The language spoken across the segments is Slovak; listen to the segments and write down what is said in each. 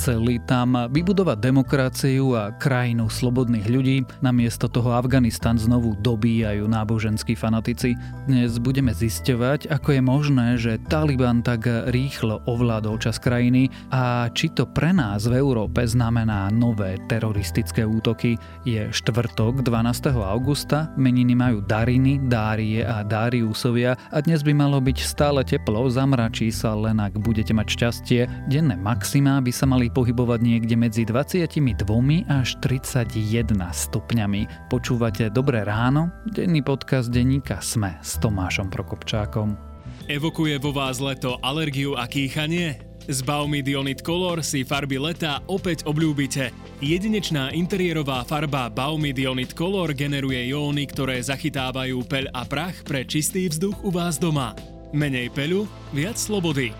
Chceli tam vybudovať demokraciu a krajinu slobodných ľudí, namiesto toho Afganistan znovu dobíjajú náboženskí fanatici. Dnes budeme zisťovať, ako je možné, že Taliban tak rýchlo ovládol čas krajiny a či to pre nás v Európe znamená nové teroristické útoky. Je štvrtok 12. augusta, meniny majú Dariny, Dárie a Dáriusovia a dnes by malo byť stále teplo, zamračí sa len ak budete mať šťastie. Denné maximá by sa mali pohybovať niekde medzi 22 až 31 stupňami. Počúvate Dobré ráno? Denný podcast denníka Sme s Tomášom Prokopčákom. Evokuje vo vás leto alergiu a kýchanie? Z Baumidionit Color si farby leta opäť obľúbite. Jedinečná interiérová farba Baumidionit Color generuje jóny, ktoré zachytávajú peľ a prach pre čistý vzduch u vás doma. Menej peľu, viac slobody.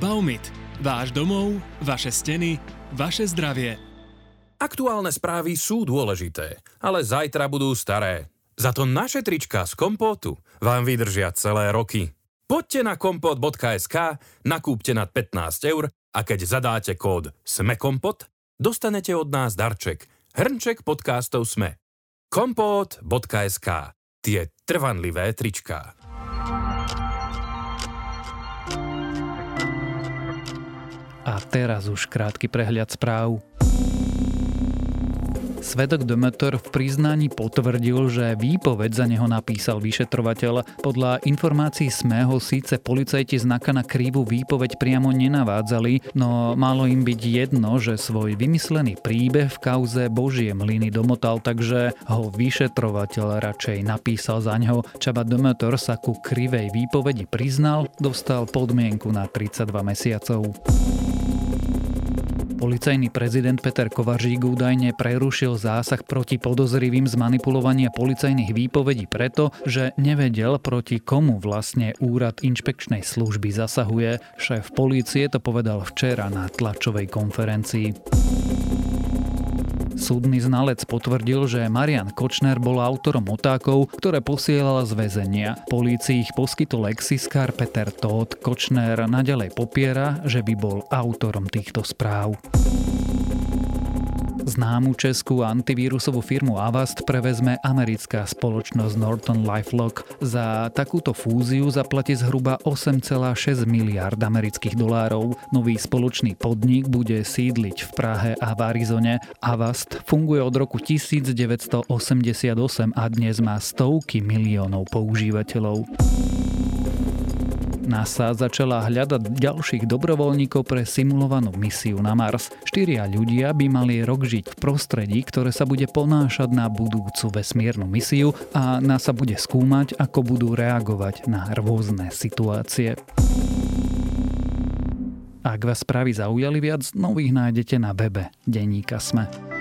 Baumit. Váš domov, vaše steny, vaše zdravie. Aktuálne správy sú dôležité, ale zajtra budú staré. Za to naše trička z kompótu vám vydržia celé roky. Poďte na kompot.sk, nakúpte nad 15 eur a keď zadáte kód SMEKOMPOT, dostanete od nás darček, hrnček podcastov SME. kompot.sk Tie trvanlivé tričká. A teraz už krátky prehľad správ. Svedok Demeter v priznaní potvrdil, že výpoveď za neho napísal vyšetrovateľ. Podľa informácií Smého síce policajti znaka na krívú výpoveď priamo nenavádzali, no malo im byť jedno, že svoj vymyslený príbeh v kauze Božie mlyny domotal, takže ho vyšetrovateľ radšej napísal za ňo. Čaba Demeter sa ku krivej výpovedi priznal, dostal podmienku na 32 mesiacov. Policajný prezident Peter Kovařík údajne prerušil zásah proti podozrivým z manipulovania policajných výpovedí preto, že nevedel proti komu vlastne úrad inšpekčnej služby zasahuje. Šéf polície to povedal včera na tlačovej konferencii. Súdny znalec potvrdil, že Marian Kočner bol autorom otákov, ktoré posielala z väzenia. Polícii ich poskytol lexiskár Peter Todt. Kočner nadalej popiera, že by bol autorom týchto správ. Známu českú antivírusovú firmu Avast prevezme americká spoločnosť Norton LifeLock. Za takúto fúziu zaplatí zhruba 8,6 miliard amerických dolárov. Nový spoločný podnik bude sídliť v Prahe a v Arizone. Avast funguje od roku 1988 a dnes má stovky miliónov používateľov. NASA začala hľadať ďalších dobrovoľníkov pre simulovanú misiu na Mars. Štyria ľudia by mali rok žiť v prostredí, ktoré sa bude ponášať na budúcu vesmírnu misiu a NASA bude skúmať, ako budú reagovať na rôzne situácie. Ak vás správy zaujali viac, nových nájdete na webe Deníka Sme.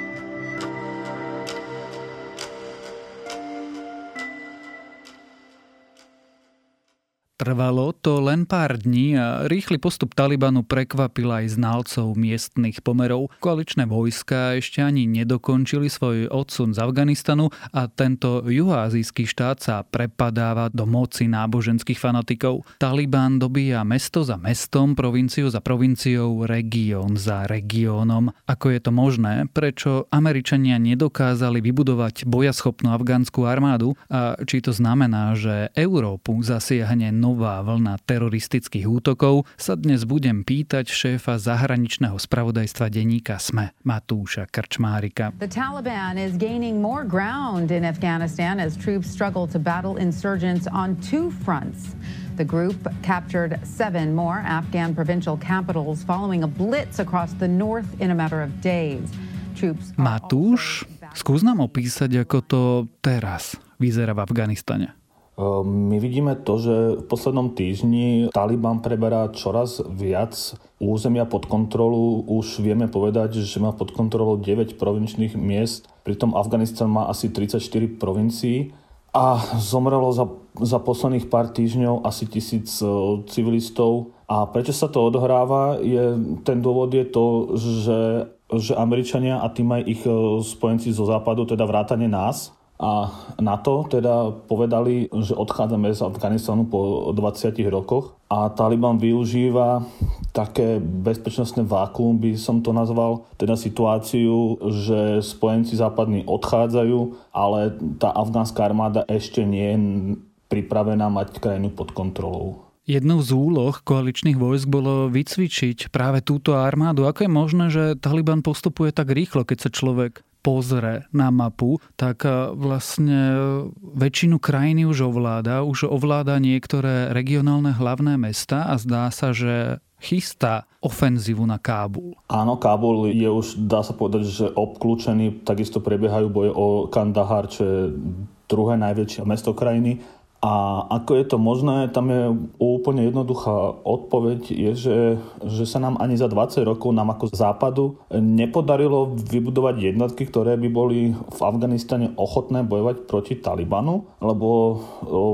Trvalo to len pár dní a rýchly postup Talibanu prekvapil aj znalcov miestnych pomerov. Koaličné vojska ešte ani nedokončili svoj odsun z Afganistanu a tento juhoazijský štát sa prepadáva do moci náboženských fanatikov. Taliban dobíja mesto za mestom, provinciu za provinciou, región za regiónom. Ako je to možné? Prečo Američania nedokázali vybudovať bojaschopnú afgánsku armádu? A či to znamená, že Európu zasiahne nov nová vlna teroristických útokov, sa dnes budem pýtať šéfa zahraničného spravodajstva denníka SME, Matúša Krčmárika. The Taliban is gaining more ground in Afghanistan as troops struggle to battle insurgents on two fronts. The group captured seven more Afghan provincial capitals following a blitz across the north in a matter of days. Matúš, skús nám opísať, ako to teraz vyzerá v Afganistane. Ehm, my vidíme to, že v poslednom týždni Taliban preberá čoraz viac územia pod kontrolu. Už vieme povedať, že má pod kontrolou 9 provinčných miest, pritom Afganistan má asi 34 provincií a zomrelo za, za posledných pár týždňov asi tisíc e, civilistov. A prečo sa to odohráva? Je, ten dôvod je to, že, že Američania a tým aj ich e, spojenci zo západu, teda vrátane nás, a NATO teda povedali, že odchádzame z Afganistanu po 20 rokoch a Taliban využíva také bezpečnostné vákuum by som to nazval, teda situáciu, že spojenci západní odchádzajú, ale tá afgánska armáda ešte nie je pripravená mať krajinu pod kontrolou. Jednou z úloh koaličných vojsk bolo vycvičiť práve túto armádu. Ako je možné, že Taliban postupuje tak rýchlo, keď sa človek pozrie na mapu, tak e, vlastne väčšinu krajiny už ovláda, už ovláda niektoré regionálne hlavné mesta a zdá sa, že chystá ofenzívu na Kábul. Áno, Kábul je už, dá sa povedať, že obklúčený, takisto prebiehajú boje o Kandahar, čo je druhé najväčšie mesto krajiny a ako je to možné, tam je úplne jednoduchá odpoveď, je, že, že sa nám ani za 20 rokov nám ako západu nepodarilo vybudovať jednotky, ktoré by boli v Afganistane ochotné bojovať proti Talibanu, lebo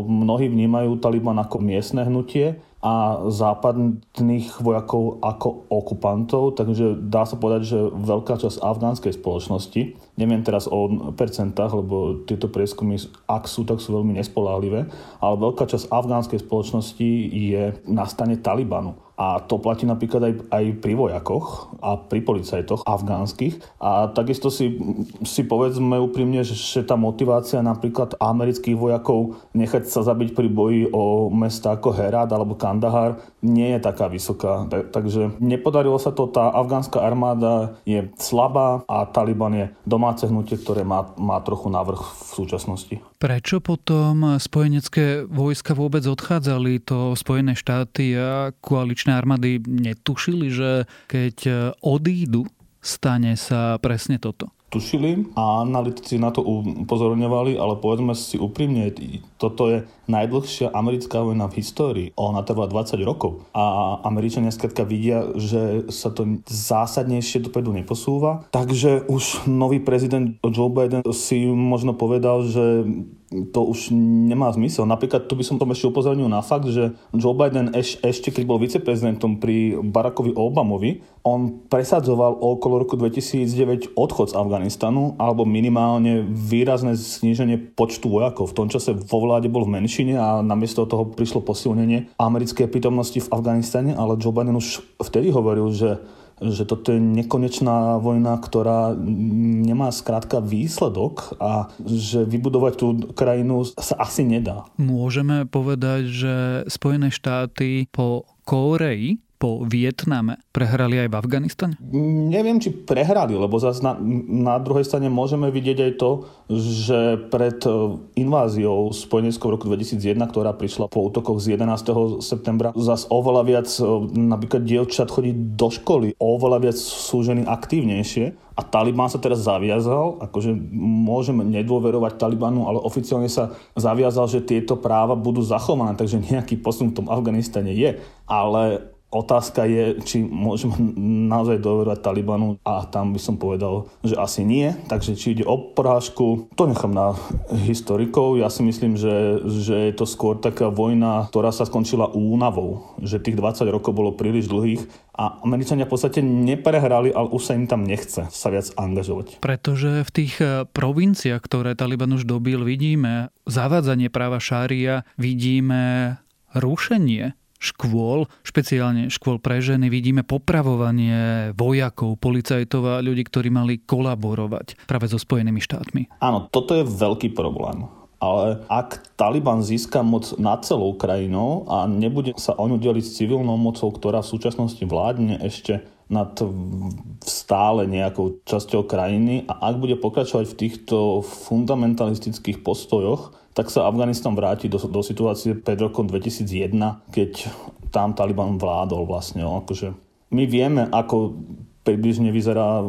mnohí vnímajú Taliban ako miestne hnutie a západných vojakov ako okupantov, takže dá sa povedať, že veľká časť afgánskej spoločnosti, neviem teraz o percentách, lebo tieto prieskumy, ak sú, tak sú veľmi nespolahlivé, ale veľká časť afgánskej spoločnosti je na stane Talibanu. A to platí napríklad aj, aj pri vojakoch a pri policajtoch afgánskych. A takisto si, si povedzme úprimne, že, že tá motivácia napríklad amerických vojakov nechať sa zabiť pri boji o mesta ako Herat alebo Kandahar nie je taká vysoká. Takže nepodarilo sa to, tá afgánska armáda je slabá a Taliban je domáce hnutie, ktoré má, má trochu navrh v súčasnosti. Prečo potom spojenecké vojska vôbec odchádzali? To Spojené štáty a koaličné armády netušili, že keď odídu, stane sa presne toto? Tušili a analytici na to upozorňovali, ale povedzme si úprimne, toto je najdlhšia americká vojna v histórii. Ona trvá 20 rokov a Američania skrátka vidia, že sa to zásadnejšie dopredu neposúva. Takže už nový prezident Joe Biden si možno povedal, že to už nemá zmysel. Napríklad tu by som tom ešte upozornil na fakt, že Joe Biden eš, ešte keď bol viceprezidentom pri Barackovi Obamovi, on presadzoval okolo roku 2009 odchod z Afganistanu alebo minimálne výrazné zníženie počtu vojakov. V tom čase vo vláde bol v menšine a namiesto toho prišlo posilnenie americkej prítomnosti v Afganistane, ale Joe Biden už vtedy hovoril, že že toto je nekonečná vojna, ktorá nemá skrátka výsledok a že vybudovať tú krajinu sa asi nedá. Môžeme povedať, že Spojené štáty po Kóreji po Vietname prehrali aj v Afganistane? Neviem, či prehrali, lebo zase na, na druhej strane môžeme vidieť aj to, že pred e, inváziou spojeneckou v roku 2001, ktorá prišla po útokoch z 11. septembra, zase oveľa viac e, napríklad dievčat chodí do školy, oveľa viac sú ženy aktívnejšie a Taliban sa teraz zaviazal, akože môžeme nedôverovať Talibanu, ale oficiálne sa zaviazal, že tieto práva budú zachované, takže nejaký posun v tom Afganistane je. Ale Otázka je, či môžeme naozaj dôverovať Talibanu a tam by som povedal, že asi nie. Takže či ide o porážku, to nechám na historikov. Ja si myslím, že, že je to skôr taká vojna, ktorá sa skončila únavou. Že tých 20 rokov bolo príliš dlhých a Američania v podstate neprehrali, ale už sa im tam nechce sa viac angažovať. Pretože v tých eh, provinciách, ktoré Taliban už dobil, vidíme zavádzanie práva šária, vidíme rušenie škôl, špeciálne škôl pre ženy, vidíme popravovanie vojakov, policajtov a ľudí, ktorí mali kolaborovať práve so Spojenými štátmi. Áno, toto je veľký problém. Ale ak Taliban získa moc nad celou krajinou a nebude sa o ňu deliť s civilnou mocou, ktorá v súčasnosti vládne ešte nad stále nejakou časťou krajiny a ak bude pokračovať v týchto fundamentalistických postojoch, tak sa Afganistan vráti do, do situácie pred rokom 2001, keď tam Taliban vládol vlastne. Akože my vieme, ako približne vyzerá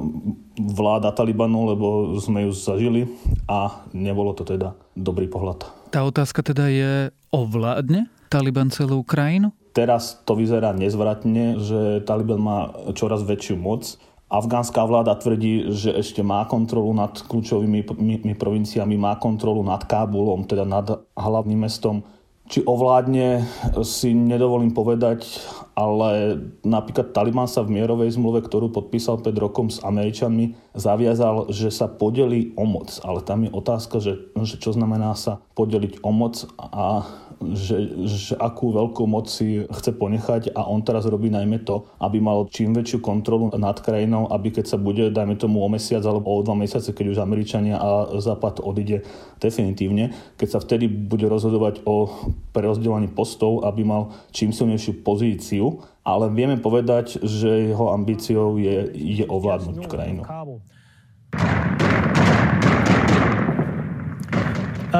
vláda Talibanu, lebo sme ju zažili a nebolo to teda dobrý pohľad. Tá otázka teda je, ovládne Taliban celú krajinu? Teraz to vyzerá nezvratne, že Taliban má čoraz väčšiu moc Afgánska vláda tvrdí, že ešte má kontrolu nad kľúčovými provinciami, má kontrolu nad Kábulom, teda nad hlavným mestom. Či ovládne, si nedovolím povedať, ale napríklad Taliban sa v mierovej zmluve, ktorú podpísal pred rokom s Američanmi, zaviazal, že sa podelí o moc. Ale tam je otázka, že, že čo znamená sa podeliť o moc a že, že akú veľkú moc si chce ponechať a on teraz robí najmä to, aby mal čím väčšiu kontrolu nad krajinou, aby keď sa bude, dajme tomu o mesiac alebo o dva mesiace, keď už Američania a Západ odíde definitívne, keď sa vtedy bude rozhodovať o prerozdeľovaní postov, aby mal čím silnejšiu pozíciu, ale vieme povedať, že jeho ambíciou je, je ovládnuť krajinu.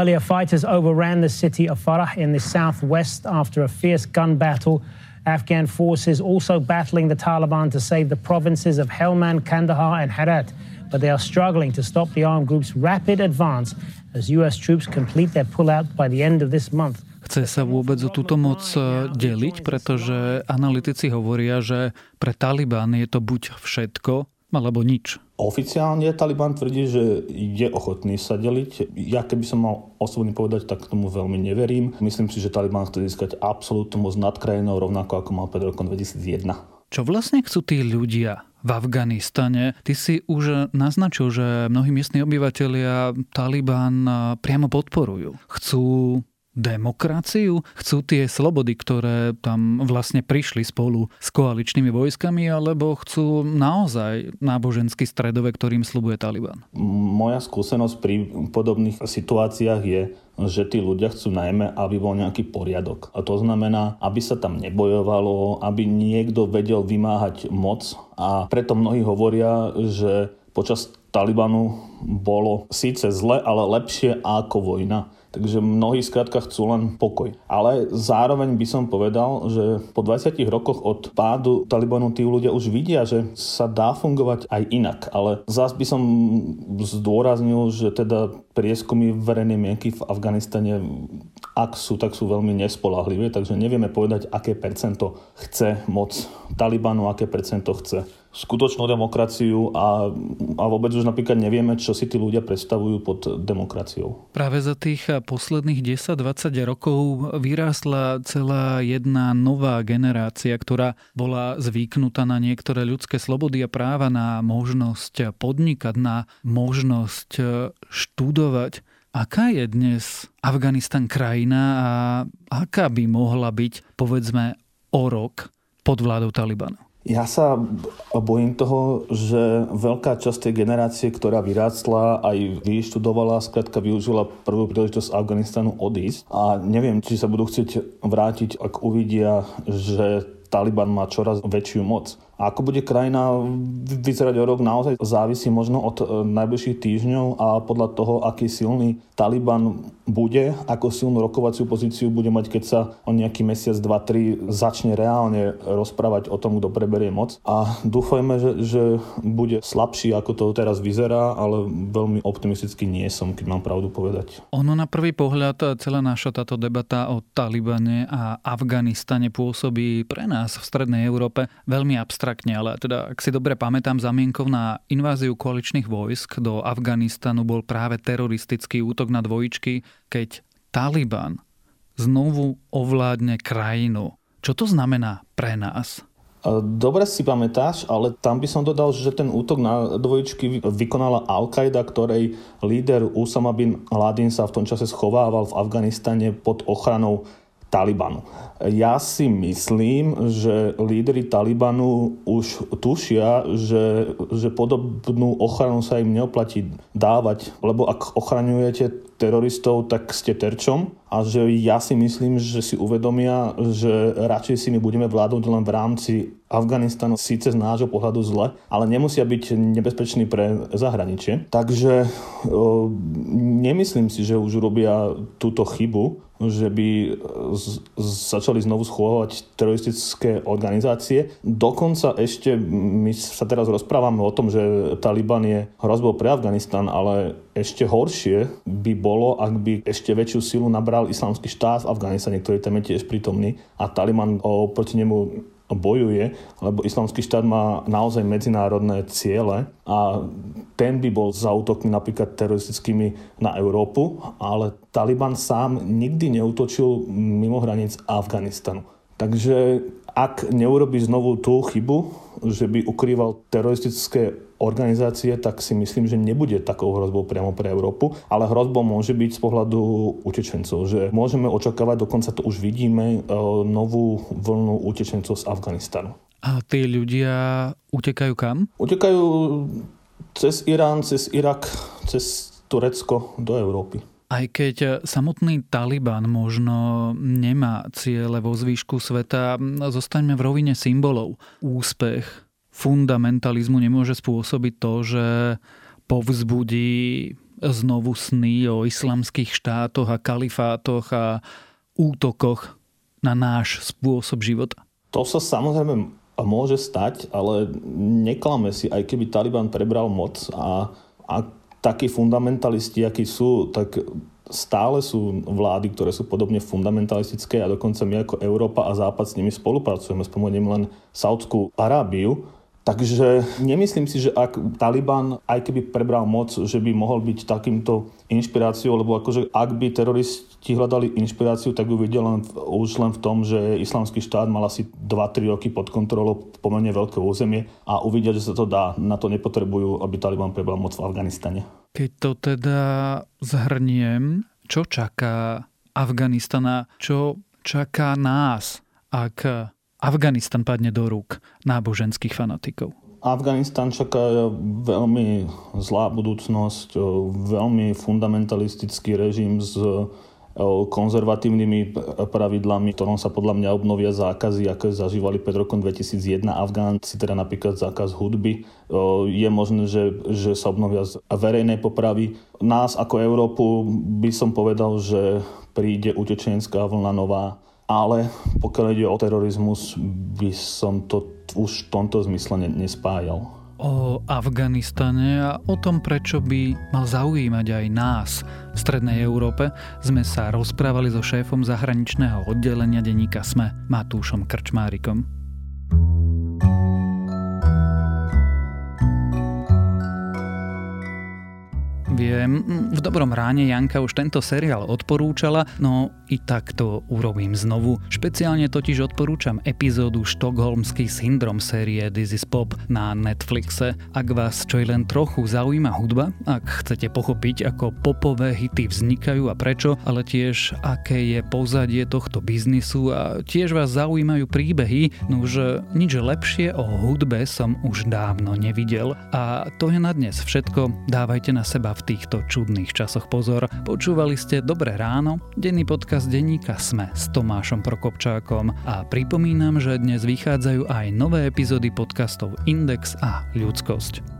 Earlier, fighters overran the city of Farah in the southwest after a fierce gun battle. Afghan forces also battling the Taliban to save the provinces of Helmand, Kandahar, and Herat. But they are struggling to stop the armed group's rapid advance as US troops complete their pullout by the end of this month. Chce sa vôbec o túto moc e, deliť, pretože analytici hovoria, že pre Taliban je to buď všetko, alebo nič. Oficiálne Taliban tvrdí, že je ochotný sa deliť. Ja keby som mal osobne povedať, tak tomu veľmi neverím. Myslím si, že Taliban chce získať absolútnu moc nad krajinou, rovnako ako mal pred rokom 2001. Čo vlastne chcú tí ľudia v Afganistane? Ty si už naznačil, že mnohí miestni obyvateľia Taliban priamo podporujú. Chcú demokraciu? Chcú tie slobody, ktoré tam vlastne prišli spolu s koaličnými vojskami, alebo chcú naozaj náboženský stredovek, ktorým slubuje Taliban? Moja skúsenosť pri podobných situáciách je, že tí ľudia chcú najmä, aby bol nejaký poriadok. A to znamená, aby sa tam nebojovalo, aby niekto vedel vymáhať moc. A preto mnohí hovoria, že počas Talibanu bolo síce zle, ale lepšie ako vojna. Takže mnohí skrátka chcú len pokoj. Ale zároveň by som povedal, že po 20 rokoch od pádu Talibanu tí ľudia už vidia, že sa dá fungovať aj inak. Ale zás by som zdôraznil, že teda prieskumy verejnej mienky v Afganistane, ak sú, tak sú veľmi nespolahlivé, takže nevieme povedať, aké percento chce moc Talibanu, aké percento chce skutočnú demokraciu a, a vôbec už napríklad nevieme, čo si tí ľudia predstavujú pod demokraciou. Práve za tých posledných 10-20 rokov vyrástla celá jedna nová generácia, ktorá bola zvyknutá na niektoré ľudské slobody a práva, na možnosť podnikať, na možnosť študovať. Aká je dnes Afganistan krajina a aká by mohla byť, povedzme, o rok pod vládou Talibanu? Ja sa bojím toho, že veľká časť tej generácie, ktorá vyrástla, aj vyštudovala, skrátka využila prvú príležitosť Afganistanu odísť. A neviem, či sa budú chcieť vrátiť, ak uvidia, že Taliban má čoraz väčšiu moc. Ako bude krajina vyzerať o rok, naozaj závisí možno od e, najbližších týždňov a podľa toho, aký silný Taliban bude, ako silnú rokovaciu pozíciu bude mať, keď sa o nejaký mesiac, dva, tri začne reálne rozprávať o tom, kto preberie moc. A dúfajme, že, že bude slabší, ako to teraz vyzerá, ale veľmi optimisticky nie som, keď mám pravdu povedať. Ono na prvý pohľad, celá naša táto debata o Talibane a Afganistane pôsobí pre nás v Strednej Európe veľmi abstraktne abstraktne, ale teda, ak si dobre pamätám, zamienkov na inváziu koaličných vojsk do Afganistanu bol práve teroristický útok na dvojičky, keď Taliban znovu ovládne krajinu. Čo to znamená pre nás? Dobre si pamätáš, ale tam by som dodal, že ten útok na dvojičky vykonala Al-Qaida, ktorej líder Usama bin Laden sa v tom čase schovával v Afganistane pod ochranou Talibanu. Ja si myslím, že lídry Talibanu už tušia, že, že podobnú ochranu sa im neoplatí dávať, lebo ak ochraňujete teroristov, tak ste terčom a že ja si myslím, že si uvedomia, že radšej si my budeme vládnuť len v rámci Afganistanu síce z nášho pohľadu zle, ale nemusia byť nebezpeční pre zahraničie. Takže o, nemyslím si, že už robia túto chybu, že by z, začali znovu schovávať teroristické organizácie. Dokonca ešte, my sa teraz rozprávame o tom, že Taliban je hrozbou pre Afganistan, ale ešte horšie by bolo, ak by ešte väčšiu silu nabral islamský štát v Afganistane, ktorý tam je tiež prítomný a Taliban proti nemu bojuje, lebo islamský štát má naozaj medzinárodné ciele a ten by bol za útokmi napríklad teroristickými na Európu, ale Taliban sám nikdy neutočil mimo hraníc Afganistanu. Takže ak neurobi znovu tú chybu, že by ukrýval teroristické organizácie, tak si myslím, že nebude takou hrozbou priamo pre Európu, ale hrozbou môže byť z pohľadu utečencov, že môžeme očakávať, dokonca to už vidíme, e, novú vlnu utečencov z Afganistanu. A tí ľudia utekajú kam? Utekajú cez Irán, cez Irak, cez Turecko do Európy. Aj keď samotný Taliban možno nemá ciele vo zvýšku sveta, zostaňme v rovine symbolov. Úspech fundamentalizmu nemôže spôsobiť to, že povzbudí znovu sny o islamských štátoch a kalifátoch a útokoch na náš spôsob života. To sa samozrejme môže stať, ale neklame si, aj keby Taliban prebral moc a, a takí fundamentalisti, akí sú, tak stále sú vlády, ktoré sú podobne fundamentalistické a dokonca my ako Európa a Západ s nimi spolupracujeme. Spomeniem len Saudskú Arábiu, Takže nemyslím si, že ak Taliban, aj keby prebral moc, že by mohol byť takýmto inšpiráciou, lebo akože ak by teroristi hľadali inšpiráciu, tak ju vidia len, už len v tom, že islamský štát mal asi 2-3 roky pod kontrolou pomerne veľké územie a uvidia, že sa to dá. Na to nepotrebujú, aby Taliban prebral moc v Afganistane. Keď to teda zhrniem, čo čaká Afganistana, čo čaká nás, ak Afganistan padne do rúk náboženských fanatikov? Afganistan čaká veľmi zlá budúcnosť, veľmi fundamentalistický režim s konzervatívnymi pravidlami, ktorom sa podľa mňa obnovia zákazy, aké zažívali pred rokom 2001 Afgánci, teda napríklad zákaz hudby. Je možné, že, že sa obnovia verejné popravy. Nás ako Európu by som povedal, že príde utečenská vlna nová ale pokiaľ ide o terorizmus, by som to už v tomto zmysle nespájal. O Afganistane a o tom, prečo by mal zaujímať aj nás v Strednej Európe, sme sa rozprávali so šéfom zahraničného oddelenia denníka SME, Matúšom Krčmárikom. Viem, v dobrom ráne Janka už tento seriál odporúčala, no i tak to urobím znovu. Špeciálne totiž odporúčam epizódu Štokholmský syndrom série This is Pop na Netflixe. Ak vás čo len trochu zaujíma hudba, ak chcete pochopiť, ako popové hity vznikajú a prečo, ale tiež aké je pozadie tohto biznisu a tiež vás zaujímajú príbehy, no už nič lepšie o hudbe som už dávno nevidel. A to je na dnes všetko. Dávajte na seba v týchto čudných časoch pozor. Počúvali ste Dobré ráno, denný podcast denníka Sme s Tomášom Prokopčákom a pripomínam, že dnes vychádzajú aj nové epizódy podcastov Index a Ľudskosť.